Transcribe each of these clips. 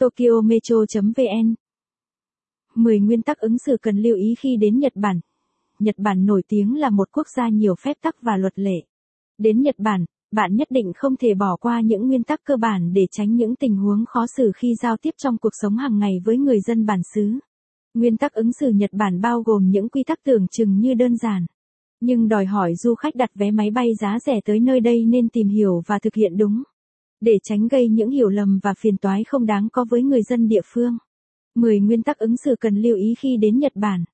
Tokyo Metro.vn 10 nguyên tắc ứng xử cần lưu ý khi đến Nhật Bản. Nhật Bản nổi tiếng là một quốc gia nhiều phép tắc và luật lệ. Đến Nhật Bản, bạn nhất định không thể bỏ qua những nguyên tắc cơ bản để tránh những tình huống khó xử khi giao tiếp trong cuộc sống hàng ngày với người dân bản xứ. Nguyên tắc ứng xử Nhật Bản bao gồm những quy tắc tưởng chừng như đơn giản, nhưng đòi hỏi du khách đặt vé máy bay giá rẻ tới nơi đây nên tìm hiểu và thực hiện đúng, để tránh gây những hiểu lầm và phiền toái không đáng có với người dân địa phương. 10 nguyên tắc ứng xử cần lưu ý khi đến Nhật Bản.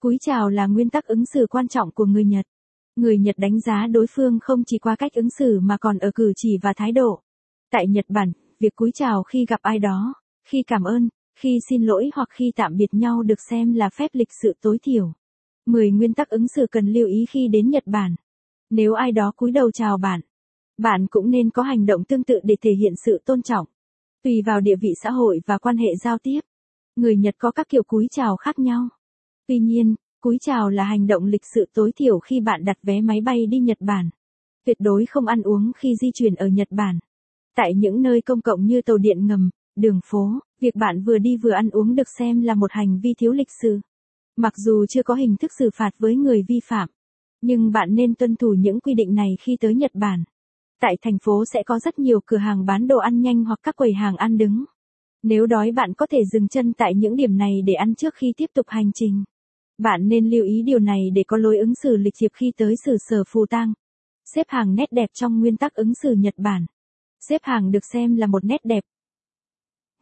Cúi chào là nguyên tắc ứng xử quan trọng của người Nhật. Người Nhật đánh giá đối phương không chỉ qua cách ứng xử mà còn ở cử chỉ và thái độ. Tại Nhật Bản, việc cúi chào khi gặp ai đó, khi cảm ơn, khi xin lỗi hoặc khi tạm biệt nhau được xem là phép lịch sự tối thiểu. 10 nguyên tắc ứng xử cần lưu ý khi đến Nhật Bản. Nếu ai đó cúi đầu chào bạn, bạn cũng nên có hành động tương tự để thể hiện sự tôn trọng. Tùy vào địa vị xã hội và quan hệ giao tiếp, người Nhật có các kiểu cúi chào khác nhau. Tuy nhiên, cúi chào là hành động lịch sự tối thiểu khi bạn đặt vé máy bay đi Nhật Bản. Tuyệt đối không ăn uống khi di chuyển ở Nhật Bản. Tại những nơi công cộng như tàu điện ngầm, đường phố, việc bạn vừa đi vừa ăn uống được xem là một hành vi thiếu lịch sự. Mặc dù chưa có hình thức xử phạt với người vi phạm, nhưng bạn nên tuân thủ những quy định này khi tới Nhật Bản. Tại thành phố sẽ có rất nhiều cửa hàng bán đồ ăn nhanh hoặc các quầy hàng ăn đứng. Nếu đói bạn có thể dừng chân tại những điểm này để ăn trước khi tiếp tục hành trình. Bạn nên lưu ý điều này để có lối ứng xử lịch thiệp khi tới xử sở phù tang. Xếp hàng nét đẹp trong nguyên tắc ứng xử Nhật Bản. Xếp hàng được xem là một nét đẹp.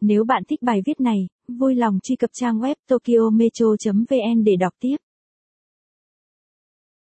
Nếu bạn thích bài viết này, vui lòng truy cập trang web tokyometro.vn để đọc tiếp.